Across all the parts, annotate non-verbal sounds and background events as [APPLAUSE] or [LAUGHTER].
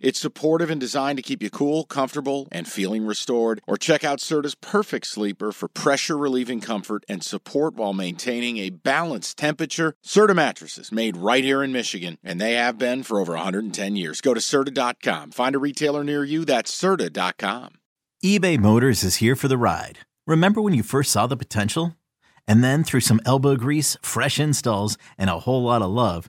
It's supportive and designed to keep you cool, comfortable, and feeling restored. Or check out Serta's Perfect Sleeper for pressure relieving comfort and support while maintaining a balanced temperature. Serta mattresses made right here in Michigan, and they have been for over 110 years. Go to Serta.com. Find a retailer near you. That's Serta.com. eBay Motors is here for the ride. Remember when you first saw the potential? And then through some elbow grease, fresh installs, and a whole lot of love,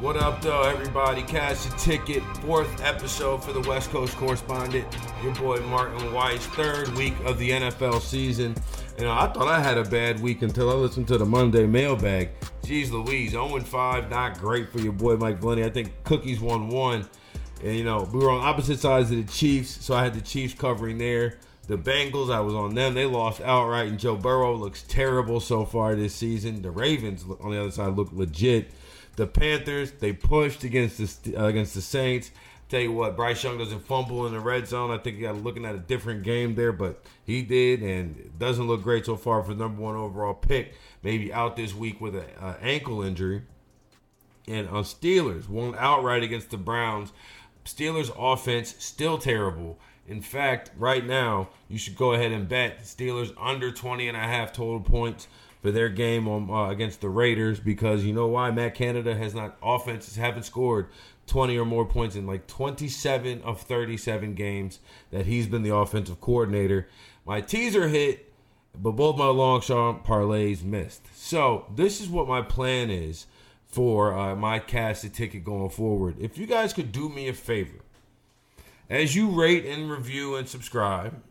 What up, though, everybody? Cash a ticket. Fourth episode for the West Coast Correspondent. Your boy Martin Weiss. Third week of the NFL season. You know, I thought I had a bad week until I listened to the Monday mailbag. Jeez Louise, 0-5, not great for your boy Mike Glenny. I think Cookies won one. And, you know, we were on opposite sides of the Chiefs, so I had the Chiefs covering there. The Bengals, I was on them. They lost outright, and Joe Burrow looks terrible so far this season. The Ravens, on the other side, look legit. The Panthers, they pushed against the uh, against the Saints. Tell you what, Bryce Young doesn't fumble in the red zone. I think you got looking at a different game there, but he did, and doesn't look great so far for number one overall pick. Maybe out this week with an uh, ankle injury. And on Steelers, won outright against the Browns. Steelers offense still terrible. In fact, right now, you should go ahead and bet the Steelers under 20 and a half total points for their game on uh, against the Raiders because you know why Matt Canada has not offenses haven't scored 20 or more points in like 27 of 37 games that he's been the offensive coordinator. My teaser hit, but both my long shot parlays missed. So this is what my plan is for uh, my cash ticket going forward. If you guys could do me a favor, as you rate and review and subscribe,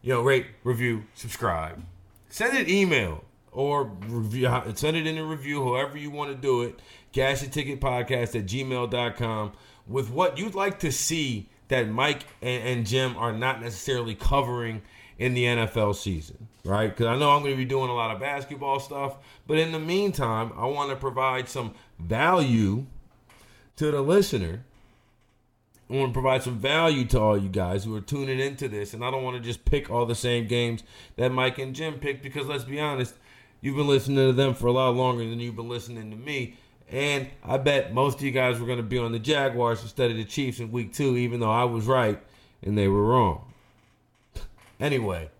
you know, rate, review, subscribe, send an email or review, send it in a review, however you want to do it. Cash a ticket podcast at gmail.com with what you'd like to see that Mike and, and Jim are not necessarily covering in the NFL season, right? Because I know I'm going to be doing a lot of basketball stuff, but in the meantime, I want to provide some value to the listener. I want to provide some value to all you guys who are tuning into this, and I don't want to just pick all the same games that Mike and Jim picked because let's be honest, You've been listening to them for a lot longer than you've been listening to me. And I bet most of you guys were going to be on the Jaguars instead of the Chiefs in week two, even though I was right and they were wrong. anyway,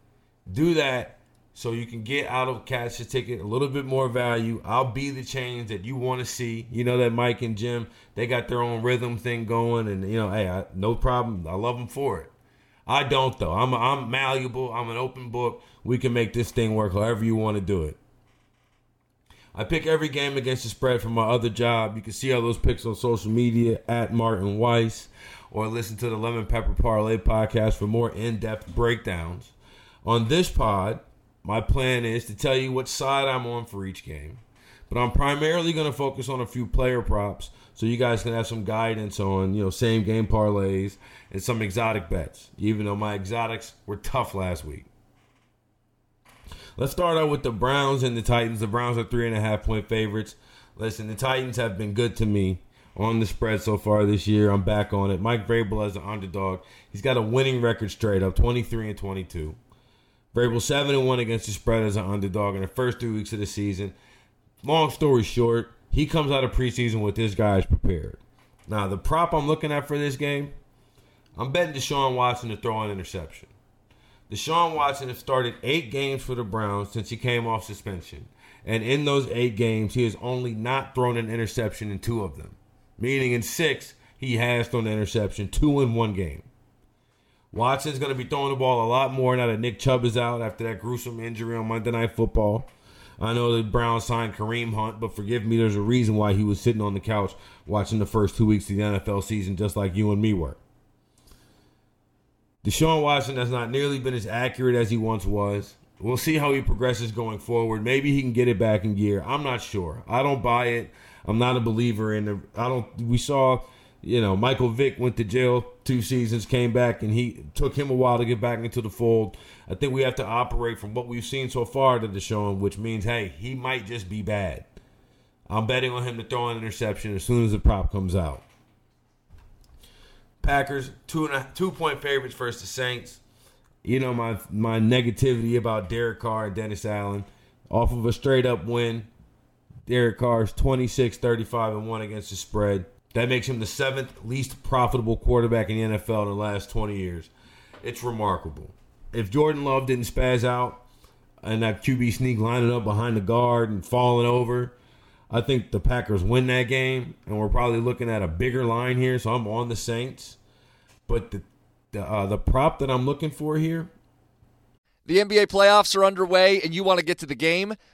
do that so you can get out of cash a ticket a little bit more value. I'll be the change that you want to see. You know that Mike and Jim, they got their own rhythm thing going, and you know, hey, I, no problem. I love them for it. I don't though. I'm I'm malleable. I'm an open book. We can make this thing work however you want to do it. I pick every game against the spread from my other job. You can see all those picks on social media at Martin Weiss or listen to the Lemon Pepper Parlay podcast for more in depth breakdowns. On this pod, my plan is to tell you what side I'm on for each game, but I'm primarily going to focus on a few player props so you guys can have some guidance on, you know, same game parlays and some exotic bets, even though my exotics were tough last week. Let's start out with the Browns and the Titans. The Browns are three and a half point favorites. Listen, the Titans have been good to me on the spread so far this year. I'm back on it. Mike Vrabel as an underdog. He's got a winning record straight up, 23 and 22. Vrabel 7 and 1 against the spread as an underdog in the first three weeks of the season. Long story short, he comes out of preseason with this guys prepared. Now, the prop I'm looking at for this game, I'm betting Deshaun Watson to throw an interception. Deshaun Watson has started eight games for the Browns since he came off suspension. And in those eight games, he has only not thrown an interception in two of them. Meaning in six, he has thrown an interception, two in one game. Watson's going to be throwing the ball a lot more now that Nick Chubb is out after that gruesome injury on Monday Night Football. I know the Browns signed Kareem Hunt, but forgive me, there's a reason why he was sitting on the couch watching the first two weeks of the NFL season, just like you and me were. Deshaun Watson has not nearly been as accurate as he once was. We'll see how he progresses going forward. Maybe he can get it back in gear. I'm not sure. I don't buy it. I'm not a believer in the. I don't. We saw you know, Michael Vick went to jail two seasons, came back, and he took him a while to get back into the fold. I think we have to operate from what we've seen so far to Deshaun, which means, hey, he might just be bad. I'm betting on him to throw an interception as soon as the prop comes out. Packers two and a, two point favorites versus the Saints. You know my my negativity about Derek Carr and Dennis Allen off of a straight up win. Derek Carr's 26, 35, and 1 against the spread. That makes him the seventh least profitable quarterback in the NFL in the last 20 years. It's remarkable. If Jordan Love didn't spaz out and that QB sneak lining up behind the guard and falling over, I think the Packers win that game, and we're probably looking at a bigger line here. So I'm on the Saints, but the the, uh, the prop that I'm looking for here. The NBA playoffs are underway, and you want to get to the game.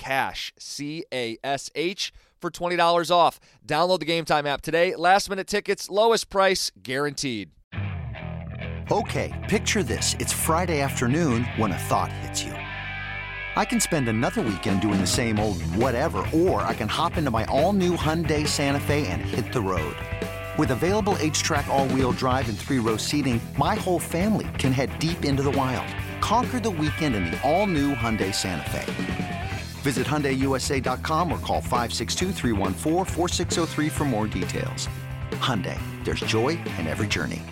CASH, C A S H, for $20 off. Download the Game Time app today. Last minute tickets, lowest price guaranteed. Okay, picture this. It's Friday afternoon when a thought hits you. I can spend another weekend doing the same old whatever, or I can hop into my all new Hyundai Santa Fe and hit the road. With available HTRAC, all wheel drive, and three row seating, my whole family can head deep into the wild. Conquer the weekend in the all new Hyundai Santa Fe. Visit HyundaiUSA.com or call 562 for more details. Hyundai, there's joy in every journey.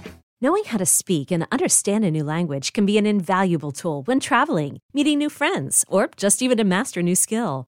Knowing how to speak and understand a new language can be an invaluable tool when traveling, meeting new friends, or just even to master a new skill.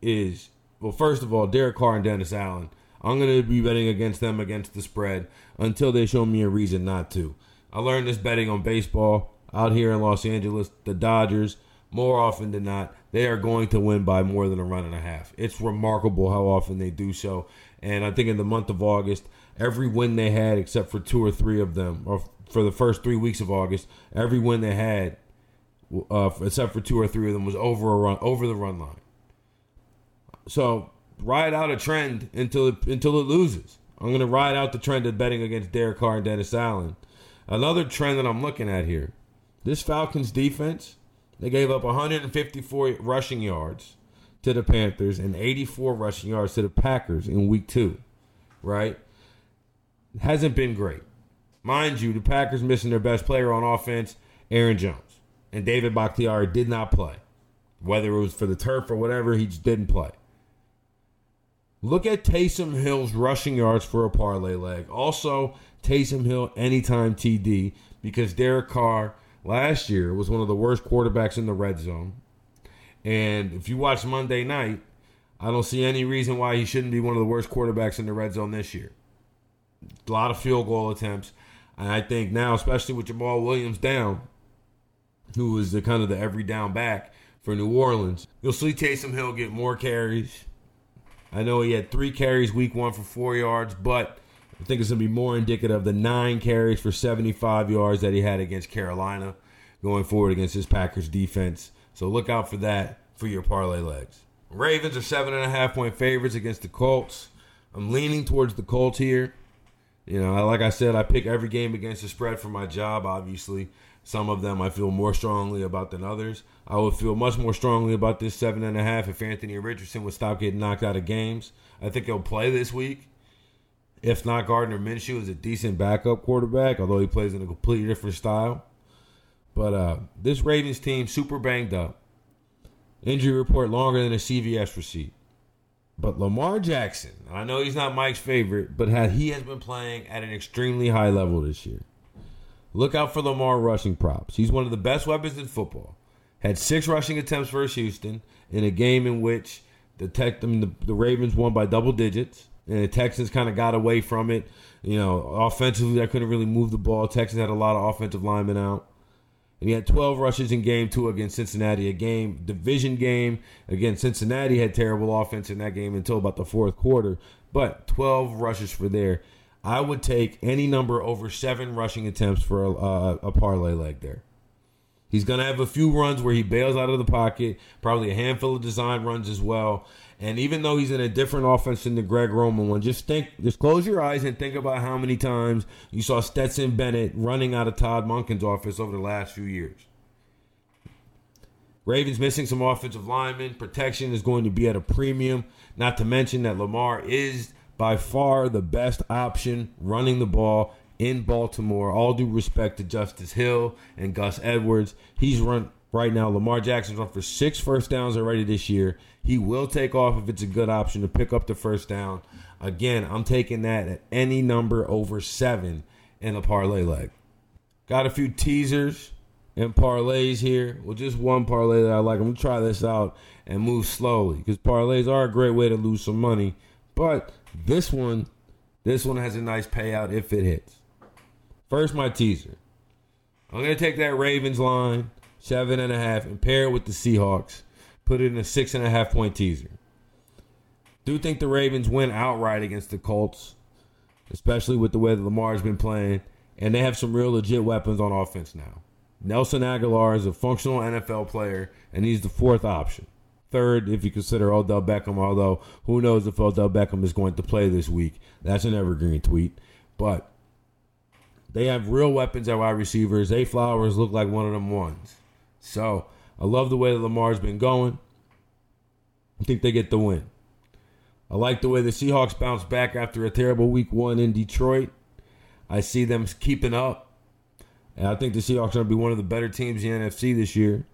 Is, well, first of all, Derek Carr and Dennis Allen. I'm going to be betting against them against the spread until they show me a reason not to. I learned this betting on baseball out here in Los Angeles. The Dodgers, more often than not, they are going to win by more than a run and a half. It's remarkable how often they do so. And I think in the month of August, every win they had, except for two or three of them, or for the first three weeks of August, every win they had, uh, except for two or three of them, was over a run, over the run line. So ride out a trend until it, until it loses. I'm going to ride out the trend of betting against Derek Carr and Dennis Allen. Another trend that I'm looking at here: this Falcons defense, they gave up 154 rushing yards to the Panthers and 84 rushing yards to the Packers in Week Two. Right? It hasn't been great. Mind you, the Packers missing their best player on offense, Aaron Jones. And David Bakhtiari did not play. Whether it was for the turf or whatever, he just didn't play. Look at Taysom Hill's rushing yards for a parlay leg. Also, Taysom Hill anytime TD because Derek Carr last year was one of the worst quarterbacks in the red zone. And if you watch Monday night, I don't see any reason why he shouldn't be one of the worst quarterbacks in the red zone this year. A lot of field goal attempts. And I think now, especially with Jamaal Williams down, who is the kind of the every down back for New Orleans, you'll see Taysom Hill get more carries. I know he had three carries week one for four yards, but I think it's going to be more indicative of the nine carries for 75 yards that he had against Carolina going forward against this Packers defense. So look out for that for your parlay legs. Ravens are seven and a half point favorites against the Colts. I'm leaning towards the Colts here. You know, like I said, I pick every game against the spread for my job, obviously. Some of them I feel more strongly about than others. I would feel much more strongly about this seven and a half if Anthony Richardson would stop getting knocked out of games. I think he'll play this week. If not, Gardner Minshew is a decent backup quarterback, although he plays in a completely different style. But uh, this Ravens team super banged up. Injury report longer than a CVS receipt. But Lamar Jackson, I know he's not Mike's favorite, but he has been playing at an extremely high level this year. Look out for Lamar rushing props. He's one of the best weapons in football. Had six rushing attempts versus Houston in a game in which the tech, I mean, the, the Ravens won by double digits, and the Texans kind of got away from it. You know, offensively, I couldn't really move the ball. Texans had a lot of offensive linemen out. And he had 12 rushes in game two against Cincinnati, a game, division game. Again, Cincinnati had terrible offense in that game until about the fourth quarter, but 12 rushes for there. I would take any number over seven rushing attempts for a, a, a parlay leg there. He's going to have a few runs where he bails out of the pocket, probably a handful of design runs as well. And even though he's in a different offense than the Greg Roman one, just think, just close your eyes and think about how many times you saw Stetson Bennett running out of Todd Monken's office over the last few years. Ravens missing some offensive linemen. Protection is going to be at a premium. Not to mention that Lamar is by far the best option running the ball in Baltimore. All due respect to Justice Hill and Gus Edwards. He's run right now. Lamar Jackson's run for six first downs already this year. He will take off if it's a good option to pick up the first down. Again, I'm taking that at any number over seven in a parlay leg. Got a few teasers and parlays here. Well, just one parlay that I like. I'm gonna try this out and move slowly because parlays are a great way to lose some money. But this one, this one has a nice payout if it hits. First, my teaser. I'm gonna take that Ravens line, seven and a half, and pair it with the Seahawks. Put it in a six and a half point teaser. Do think the Ravens win outright against the Colts, especially with the way that Lamar's been playing, and they have some real legit weapons on offense now. Nelson Agholor is a functional NFL player, and he's the fourth option. Third, if you consider Odell Beckham, although who knows if Odell Beckham is going to play this week. That's an evergreen tweet. But they have real weapons at wide receivers. Zay Flowers look like one of them ones. So I love the way that Lamar's been going. I think they get the win. I like the way the Seahawks bounce back after a terrible week one in Detroit. I see them keeping up. And I think the Seahawks are going to be one of the better teams in the NFC this year.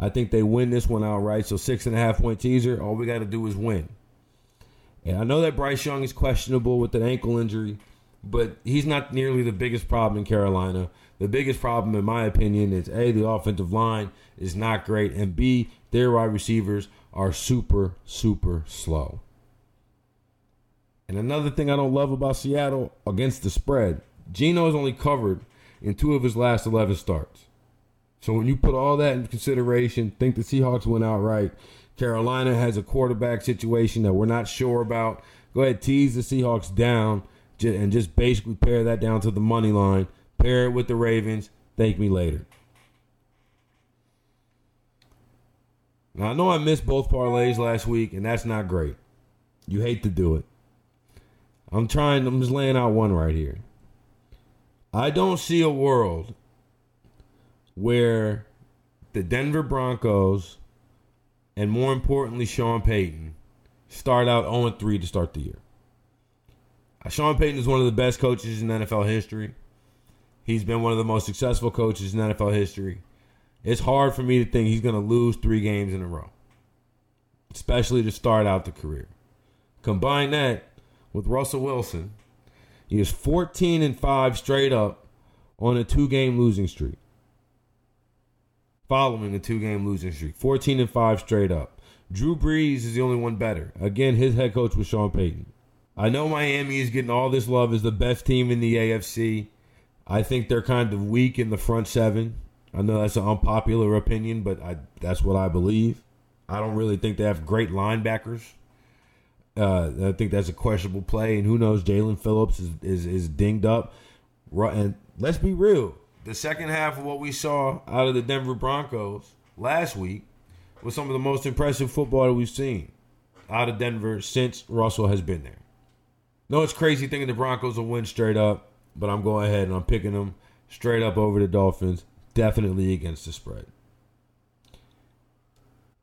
I think they win this one outright. So six and a half point teaser. All we got to do is win. And I know that Bryce Young is questionable with an ankle injury, but he's not nearly the biggest problem in Carolina. The biggest problem, in my opinion, is A, the offensive line is not great, and B, their wide receivers are super, super slow. And another thing I don't love about Seattle against the spread, Geno is only covered in two of his last 11 starts. So when you put all that in consideration, think the Seahawks went out right. Carolina has a quarterback situation that we're not sure about. Go ahead, tease the Seahawks down and just basically pair that down to the money line. Pair it with the Ravens. Thank me later. Now I know I missed both parlays last week, and that's not great. You hate to do it. I'm trying. I'm just laying out one right here. I don't see a world where the Denver Broncos and more importantly Sean Payton start out 0 3 to start the year. Uh, Sean Payton is one of the best coaches in NFL history. He's been one of the most successful coaches in NFL history. It's hard for me to think he's going to lose three games in a row, especially to start out the career. Combine that with Russell Wilson, he is 14 and 5 straight up on a two game losing streak. Following a two game losing streak. 14 and 5 straight up. Drew Brees is the only one better. Again, his head coach was Sean Payton. I know Miami is getting all this love as the best team in the AFC. I think they're kind of weak in the front seven. I know that's an unpopular opinion, but I, that's what I believe. I don't really think they have great linebackers. Uh, I think that's a questionable play, and who knows? Jaelan Phillips is, is is dinged up. And let's be real, the second half of what we saw out of the Denver Broncos last week was some of the most impressive football that we've seen out of Denver since Russell has been there. No, it's crazy thinking the Broncos will win straight up, but I'm going ahead and I'm picking them straight up over the Dolphins, definitely against the spread.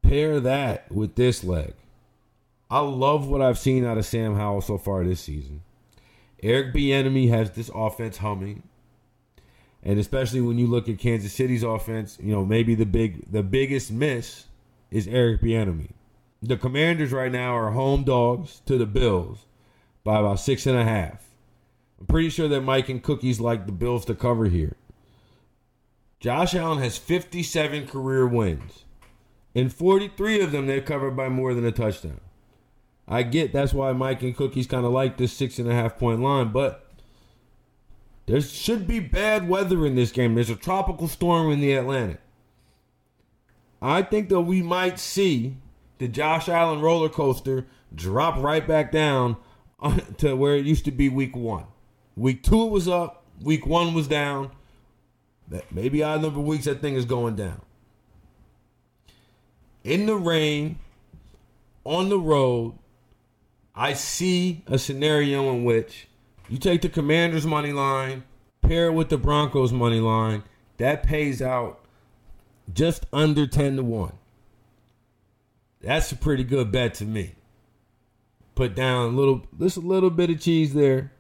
Pair that with this leg. I love what I've seen out of Sam Howell so far this season. Eric Bieniemy has this offense humming, and especially when you look at Kansas City's offense, you know maybe the big the biggest miss is Eric Bieniemy. The Commanders right now are home dogs to the Bills by about six and a half. I'm pretty sure that Mike and Cookies like the Bills to cover here. Josh Allen has 57 career wins. In 43 of them, they're covered by more than a touchdown. I get that's why Mike and Cookies kind of like this six and a half point line, but there should be bad weather in this game. There's a tropical storm in the Atlantic. I think that we might see the Josh Allen roller coaster drop right back down [LAUGHS] to where it used to be week one. Week two it was up, week one was down. Maybe odd number of weeks that thing is going down. In the rain, on the road, I see a scenario in which you take the Commanders money line, pair it with the Broncos money line, that pays out just under 10 to 1. That's a pretty good bet to me. Put down a little just a little bit of cheese there,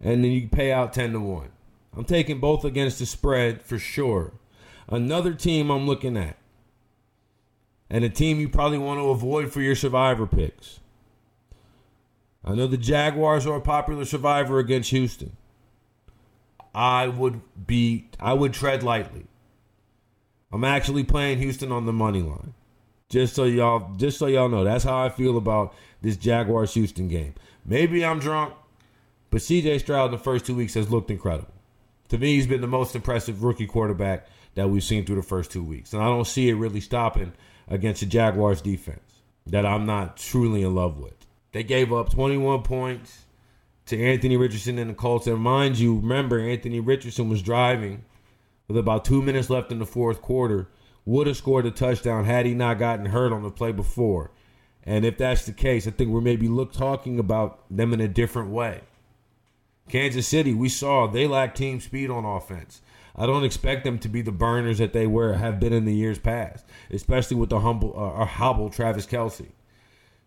and then you pay out 10 to 1. I'm taking both against the spread for sure. Another team I'm looking at. And a team you probably want to avoid for your survivor picks. I know the Jaguars are a popular survivor against Houston. I would be I would tread lightly. I'm actually playing Houston on the money line. Just so y'all just so y'all know, that's how I feel about this Jaguars Houston game. Maybe I'm drunk, but CJ Stroud in the first two weeks has looked incredible. To me, he's been the most impressive rookie quarterback that we've seen through the first two weeks. And I don't see it really stopping against the Jaguars defense that I'm not truly in love with. They gave up 21 points to Anthony Richardson and the Colts. And mind you, remember, Anthony Richardson was driving with about two minutes left in the fourth quarter. Would have scored a touchdown had he not gotten hurt on the play before. And if that's the case, I think we're maybe look talking about them in a different way. Kansas City, we saw they lack team speed on offense. I don't expect them to be the burners that they were have been in the years past, especially with the humble uh, or hobble Travis Kelce.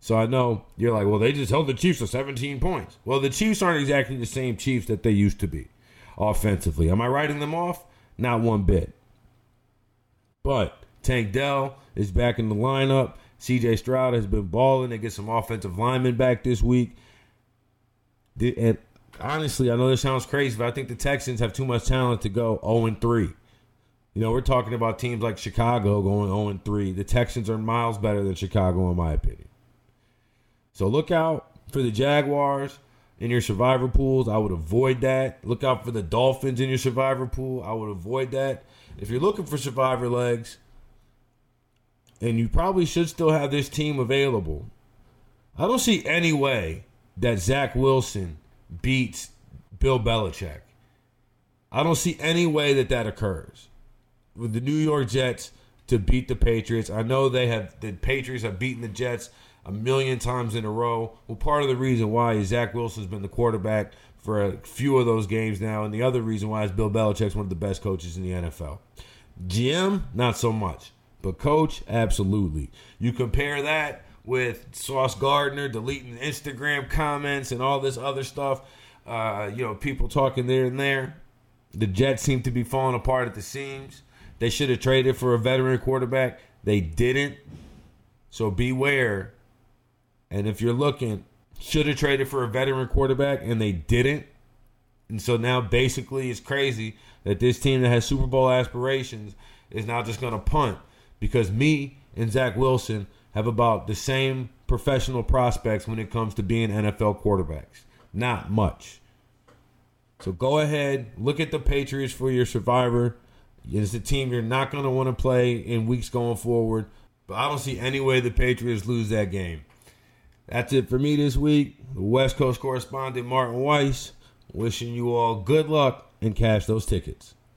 So I know you're like, well, they just held the Chiefs to 17 points. Well, the Chiefs aren't exactly the same Chiefs that they used to be offensively. Am I writing them off? Not one bit. But Tank Dell is back in the lineup. CJ Stroud has been balling. They get some offensive linemen back this week. And honestly, I know this sounds crazy, but I think the Texans have too much talent to go 0 3. You know, we're talking about teams like Chicago going 0 3. The Texans are miles better than Chicago, in my opinion. So look out for the Jaguars in your survivor pools. I would avoid that. Look out for the Dolphins in your survivor pool. I would avoid that. If you're looking for survivor legs, and you probably should still have this team available, I don't see any way that Zach Wilson beats Bill Belichick. I don't see any way that that occurs with the New York Jets to beat the Patriots. I know they have the Patriots have beaten the Jets a million times in a row. Well, part of the reason why is Zach Wilson's been the quarterback for a few of those games now, and the other reason why is Bill Belichick's one of the best coaches in the NFL. GM, not so much, but coach, absolutely. You compare that with Sauce Gardner deleting Instagram comments and all this other stuff. Uh, you know, people talking there and there. The Jets seem to be falling apart at the seams. They should have traded for a veteran quarterback. They didn't. So beware. And if you're looking, should have traded for a veteran quarterback and they didn't. And so now basically it's crazy that this team that has Super Bowl aspirations is now just going to punt because me and Zach Wilson have about the same professional prospects when it comes to being NFL quarterbacks. Not much. So go ahead, look at the Patriots for your survivor. It's a team you're not going to want to play in weeks going forward. But I don't see any way the Patriots lose that game. That's it for me this week. The West Coast correspondent Martin Weiss wishing you all good luck and cash those tickets.